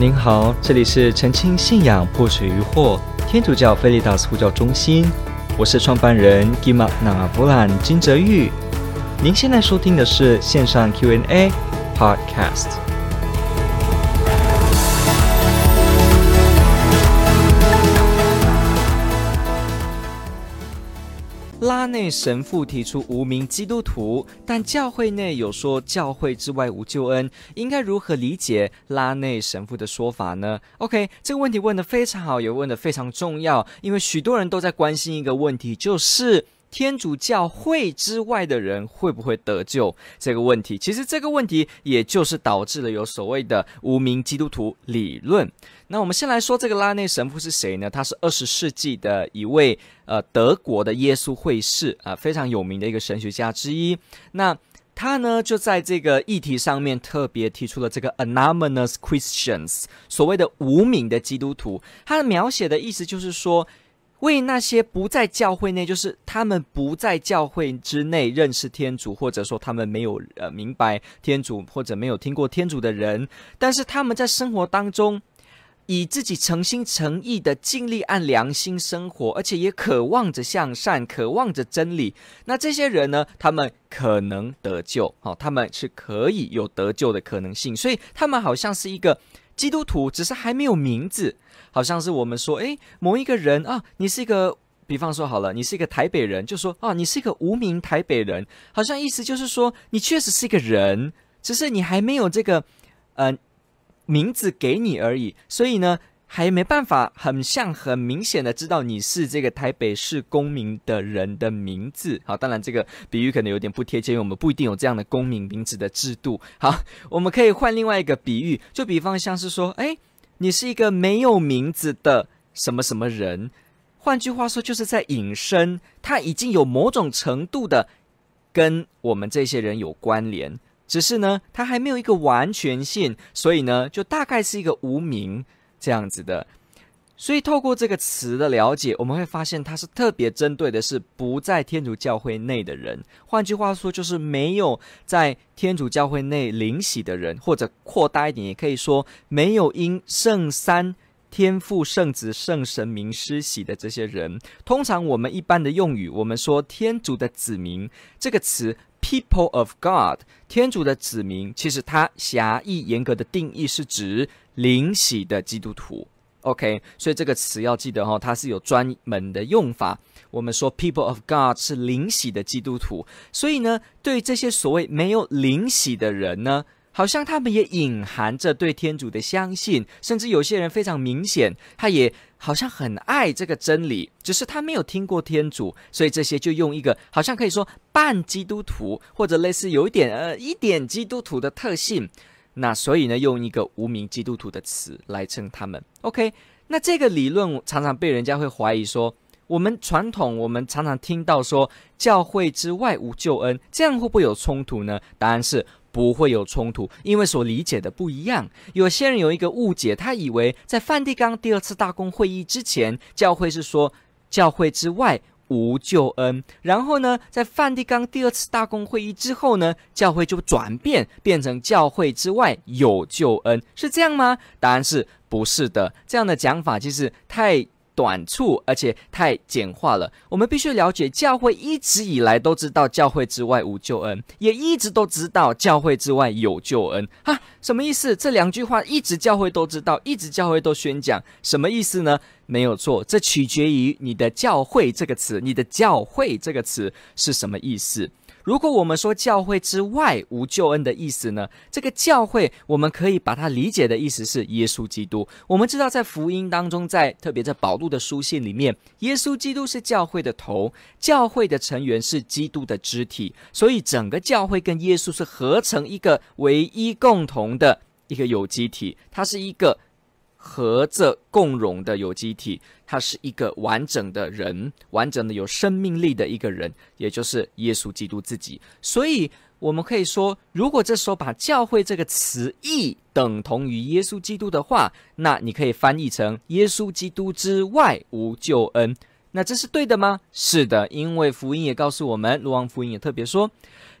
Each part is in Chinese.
您好，这里是澄清信仰破除疑惑天主教菲利达斯呼叫中心，我是创办人 Gima n a b l a n 金泽玉。您现在收听的是线上 Q&A Podcast。拉内神父提出无名基督徒，但教会内有说教会之外无救恩，应该如何理解拉内神父的说法呢？OK，这个问题问得非常好，也问得非常重要，因为许多人都在关心一个问题，就是。天主教会之外的人会不会得救？这个问题，其实这个问题也就是导致了有所谓的无名基督徒理论。那我们先来说这个拉内神父是谁呢？他是二十世纪的一位呃德国的耶稣会士啊，非常有名的一个神学家之一。那他呢就在这个议题上面特别提出了这个 anonymous Christians，所谓的无名的基督徒。他的描写的意思就是说。为那些不在教会内，就是他们不在教会之内认识天主，或者说他们没有呃明白天主，或者没有听过天主的人，但是他们在生活当中以自己诚心诚意的尽力按良心生活，而且也渴望着向善，渴望着真理。那这些人呢，他们可能得救，好，他们是可以有得救的可能性，所以他们好像是一个基督徒，只是还没有名字。好像是我们说，诶，某一个人啊，你是一个，比方说好了，你是一个台北人，就说啊，你是一个无名台北人，好像意思就是说，你确实是一个人，只是你还没有这个，呃，名字给你而已，所以呢，还没办法很像很明显的知道你是这个台北市公民的人的名字。好，当然这个比喻可能有点不贴切，因为我们不一定有这样的公民名字的制度。好，我们可以换另外一个比喻，就比方像是说，诶。你是一个没有名字的什么什么人，换句话说，就是在隐身，他已经有某种程度的跟我们这些人有关联，只是呢，他还没有一个完全性，所以呢，就大概是一个无名这样子的。所以，透过这个词的了解，我们会发现它是特别针对的是不在天主教会内的人。换句话说，就是没有在天主教会内领洗的人，或者扩大一点，也可以说没有因圣三、天父、圣子、圣神名施洗的这些人。通常我们一般的用语，我们说天主的子民这个词 “people of God”，天主的子民，其实它狭义严格的定义是指领洗的基督徒。OK，所以这个词要记得哈，它是有专门的用法。我们说 “people of God” 是领洗的基督徒，所以呢，对这些所谓没有领洗的人呢，好像他们也隐含着对天主的相信，甚至有些人非常明显，他也好像很爱这个真理，只是他没有听过天主，所以这些就用一个好像可以说半基督徒或者类似有一点呃一点基督徒的特性。那所以呢，用一个无名基督徒的词来称他们。OK，那这个理论常常被人家会怀疑说，我们传统我们常常听到说，教会之外无救恩，这样会不会有冲突呢？答案是不会有冲突，因为所理解的不一样。有些人有一个误解，他以为在梵蒂冈第二次大公会议之前，教会是说教会之外。无救恩，然后呢，在梵蒂冈第二次大公会议之后呢，教会就转变，变成教会之外有救恩，是这样吗？答案是不是的。这样的讲法其实太短促，而且太简化了。我们必须了解，教会一直以来都知道教会之外无救恩，也一直都知道教会之外有救恩。哈，什么意思？这两句话一直教会都知道，一直教会都宣讲，什么意思呢？没有错，这取决于你的“教会”这个词，你的“教会”这个词是什么意思？如果我们说教会之外无救恩的意思呢？这个教会我们可以把它理解的意思是耶稣基督。我们知道在福音当中，在特别在保禄的书信里面，耶稣基督是教会的头，教会的成员是基督的肢体，所以整个教会跟耶稣是合成一个唯一共同的一个有机体，它是一个。合着共融的有机体，它是一个完整的人，完整的有生命力的一个人，也就是耶稣基督自己。所以，我们可以说，如果这时候把“教会”这个词义等同于耶稣基督的话，那你可以翻译成“耶稣基督之外无救恩”。那这是对的吗？是的，因为福音也告诉我们，若望福音也特别说，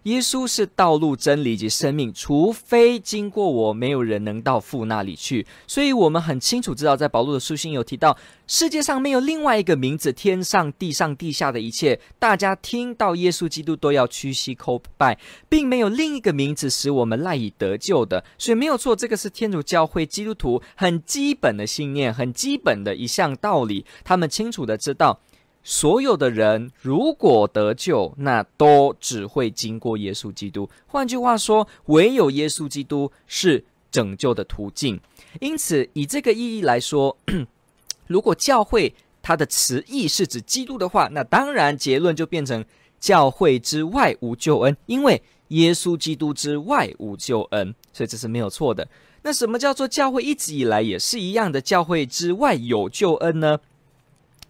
耶稣是道路、真理及生命，除非经过我，没有人能到父那里去。所以，我们很清楚知道，在保罗的书信有提到，世界上没有另外一个名字，天上、地上、地下的一切，大家听到耶稣基督都要屈膝叩拜，并没有另一个名字使我们赖以得救的。所以，没有错，这个是天主教会基督徒很基本的信念，很基本的一项道理。他们清楚的知道。所有的人如果得救，那都只会经过耶稣基督。换句话说，唯有耶稣基督是拯救的途径。因此，以这个意义来说，如果教会它的词义是指基督的话，那当然结论就变成教会之外无救恩，因为耶稣基督之外无救恩，所以这是没有错的。那什么叫做教会一直以来也是一样的？教会之外有救恩呢？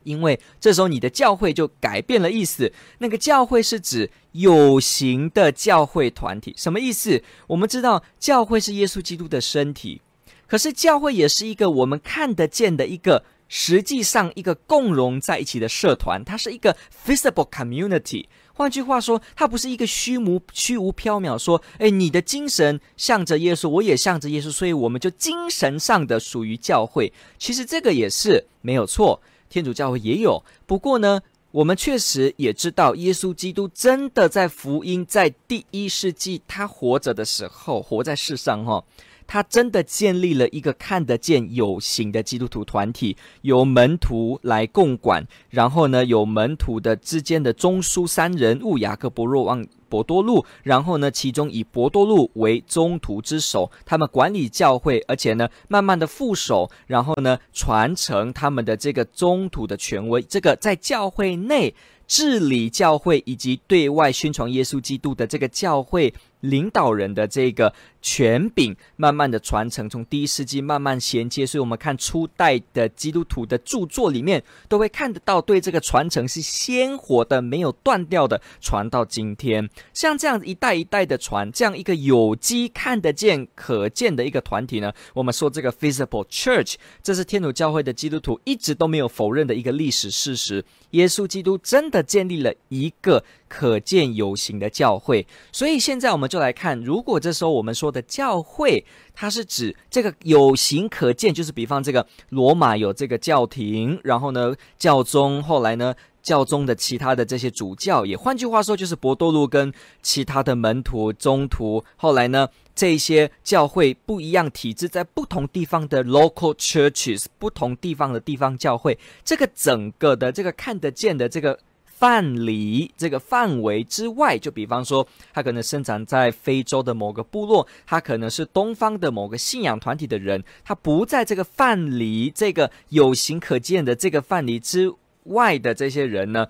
因为这时候你的教会就改变了意思，那个教会是指有形的教会团体，什么意思？我们知道教会是耶稣基督的身体，可是教会也是一个我们看得见的一个，实际上一个共融在一起的社团，它是一个 visible community。换句话说，它不是一个虚无虚无缥缈说，哎，你的精神向着耶稣，我也向着耶稣，所以我们就精神上的属于教会。其实这个也是没有错。天主教会也有，不过呢，我们确实也知道，耶稣基督真的在福音在第一世纪他活着的时候，活在世上哈，他真的建立了一个看得见有形的基督徒团体，由门徒来共管，然后呢，有门徒的之间的中枢三人物雅各伯若望。伯多禄，然后呢，其中以伯多禄为宗徒之首，他们管理教会，而且呢，慢慢的副手，然后呢，传承他们的这个宗徒的权威，这个在教会内治理教会以及对外宣传耶稣基督的这个教会。领导人的这个权柄，慢慢的传承，从第一世纪慢慢衔接，所以我们看初代的基督徒的著作里面，都会看得到，对这个传承是鲜活的，没有断掉的，传到今天。像这样一代一代的传，这样一个有机看得见、可见的一个团体呢，我们说这个 visible church，这是天主教会的基督徒一直都没有否认的一个历史事实。耶稣基督真的建立了一个可见有形的教会，所以现在我们就来看，如果这时候我们说的教会，它是指这个有形可见，就是比方这个罗马有这个教廷，然后呢教宗，后来呢教宗的其他的这些主教，也换句话说就是伯多禄跟其他的门徒、宗徒，后来呢。这些教会不一样体制，在不同地方的 local churches，不同地方的地方教会，这个整个的这个看得见的这个范围、这个范围之外，就比方说，他可能生长在非洲的某个部落，他可能是东方的某个信仰团体的人，他不在这个范围、这个有形可见的这个范围之外的这些人呢，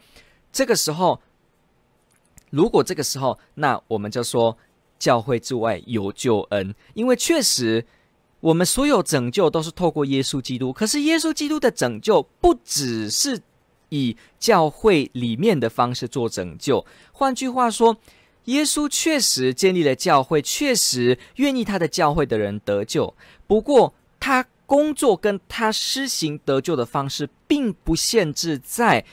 这个时候，如果这个时候，那我们就说。教会之外有救恩，因为确实我们所有拯救都是透过耶稣基督。可是耶稣基督的拯救不只是以教会里面的方式做拯救。换句话说，耶稣确实建立了教会，确实愿意他的教会的人得救。不过他工作跟他施行得救的方式，并不限制在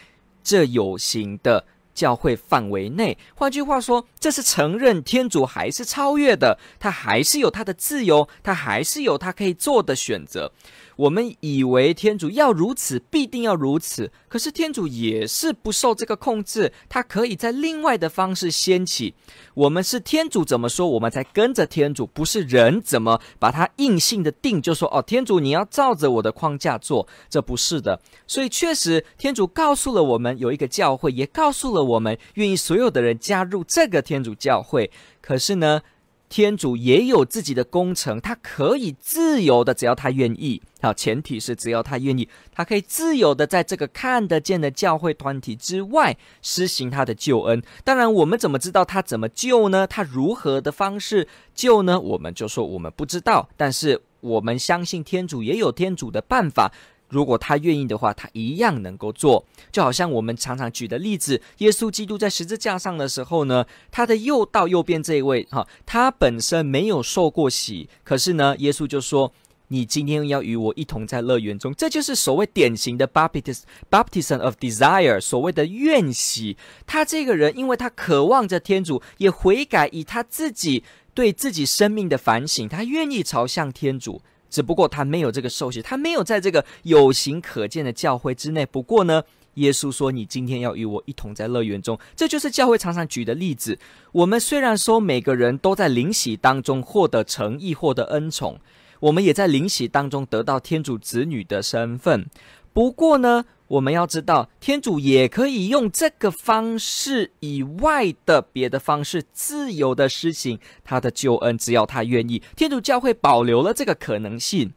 这有形的。教会范围内，换句话说，这是承认天主还是超越的，他还是有他的自由，他还是有他可以做的选择。我们以为天主要如此，必定要如此。可是天主也是不受这个控制，他可以在另外的方式掀起。我们是天主怎么说，我们才跟着天主，不是人怎么把他硬性的定，就说哦，天主你要照着我的框架做，这不是的。所以确实，天主告诉了我们有一个教会，也告诉了我们愿意所有的人加入这个天主教会。可是呢，天主也有自己的工程，他可以自由的，只要他愿意。好，前提是只要他愿意，他可以自由的在这个看得见的教会团体之外施行他的救恩。当然，我们怎么知道他怎么救呢？他如何的方式救呢？我们就说我们不知道，但是我们相信天主也有天主的办法。如果他愿意的话，他一样能够做。就好像我们常常举的例子，耶稣基督在十字架上的时候呢，他的右道右边这一位哈，他本身没有受过洗，可是呢，耶稣就说：“你今天要与我一同在乐园中，这就是所谓典型的 baptism baptism of desire，所谓的愿喜。他这个人，因为他渴望着天主，也悔改，以他自己对自己生命的反省，他愿意朝向天主。只不过他没有这个受洗，他没有在这个有形可见的教会之内。不过呢，耶稣说：“你今天要与我一同在乐园中。”这就是教会常常举的例子。我们虽然说每个人都在灵喜当中获得诚意、获得恩宠，我们也在灵喜当中得到天主子女的身份。不过呢，我们要知道，天主也可以用这个方式以外的别的方式，自由的施行他的救恩，只要他愿意。天主教会保留了这个可能性。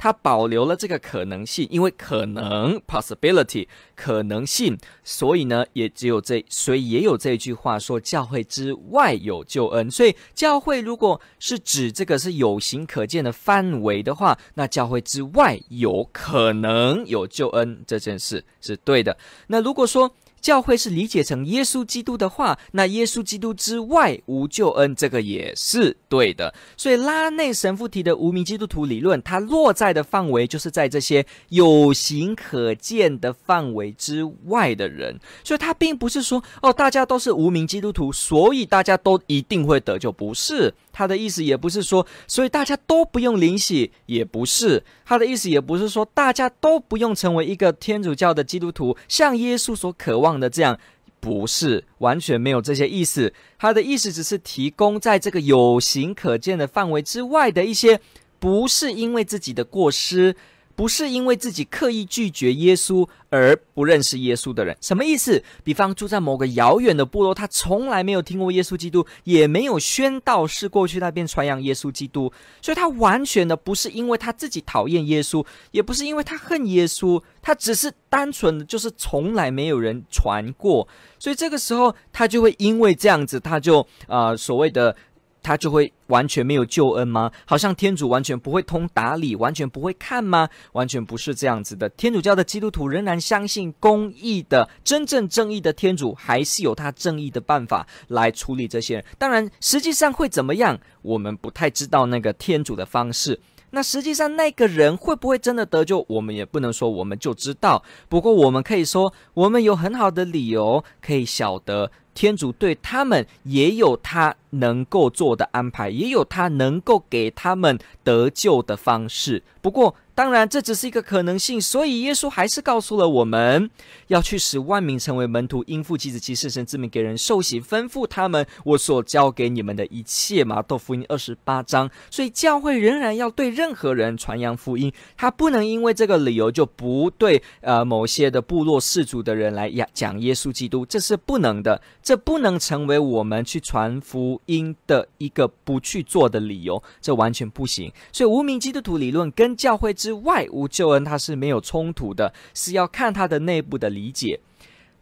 他保留了这个可能性，因为可能 possibility 可能性，所以呢，也只有这，所以也有这句话说，教会之外有救恩。所以教会如果是指这个是有形可见的范围的话，那教会之外有可能有救恩，这件事是对的。那如果说，教会是理解成耶稣基督的话，那耶稣基督之外无救恩，这个也是对的。所以拉内神父提的无名基督徒理论，它落在的范围就是在这些有形可见的范围之外的人。所以他并不是说哦，大家都是无名基督徒，所以大家都一定会得救，不是。他的意思也不是说，所以大家都不用灵洗，也不是。他的意思也不是说，大家都不用成为一个天主教的基督徒，像耶稣所渴望的这样，不是，完全没有这些意思。他的意思只是提供在这个有形可见的范围之外的一些，不是因为自己的过失。不是因为自己刻意拒绝耶稣而不认识耶稣的人，什么意思？比方住在某个遥远的部落，他从来没有听过耶稣基督，也没有宣道士过去那边传扬耶稣基督，所以他完全的不是因为他自己讨厌耶稣，也不是因为他恨耶稣，他只是单纯的就是从来没有人传过，所以这个时候他就会因为这样子，他就、呃、所谓的。他就会完全没有救恩吗？好像天主完全不会通达理，完全不会看吗？完全不是这样子的。天主教的基督徒仍然相信公义的、真正正义的天主，还是有他正义的办法来处理这些人。当然，实际上会怎么样，我们不太知道那个天主的方式。那实际上那个人会不会真的得救，我们也不能说我们就知道。不过我们可以说，我们有很好的理由可以晓得。天主对他们也有他能够做的安排，也有他能够给他们得救的方式。不过，当然这只是一个可能性，所以耶稣还是告诉了我们要去使万民成为门徒，因父及子及圣神之名给人受洗，吩咐他们我所教给你们的一切。马窦福音二十八章。所以教会仍然要对任何人传扬福音，他不能因为这个理由就不对呃某些的部落氏族的人来讲耶稣基督，这是不能的。这不能成为我们去传福因的一个不去做的理由，这完全不行。所以无名基督徒理论跟教会之外无救恩，它是没有冲突的，是要看它的内部的理解。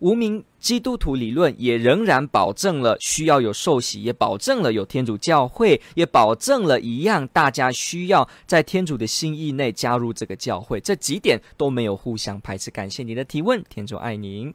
无名基督徒理论也仍然保证了需要有受洗，也保证了有天主教会，也保证了一样，大家需要在天主的心意内加入这个教会，这几点都没有互相排斥。感谢您的提问，天主爱您。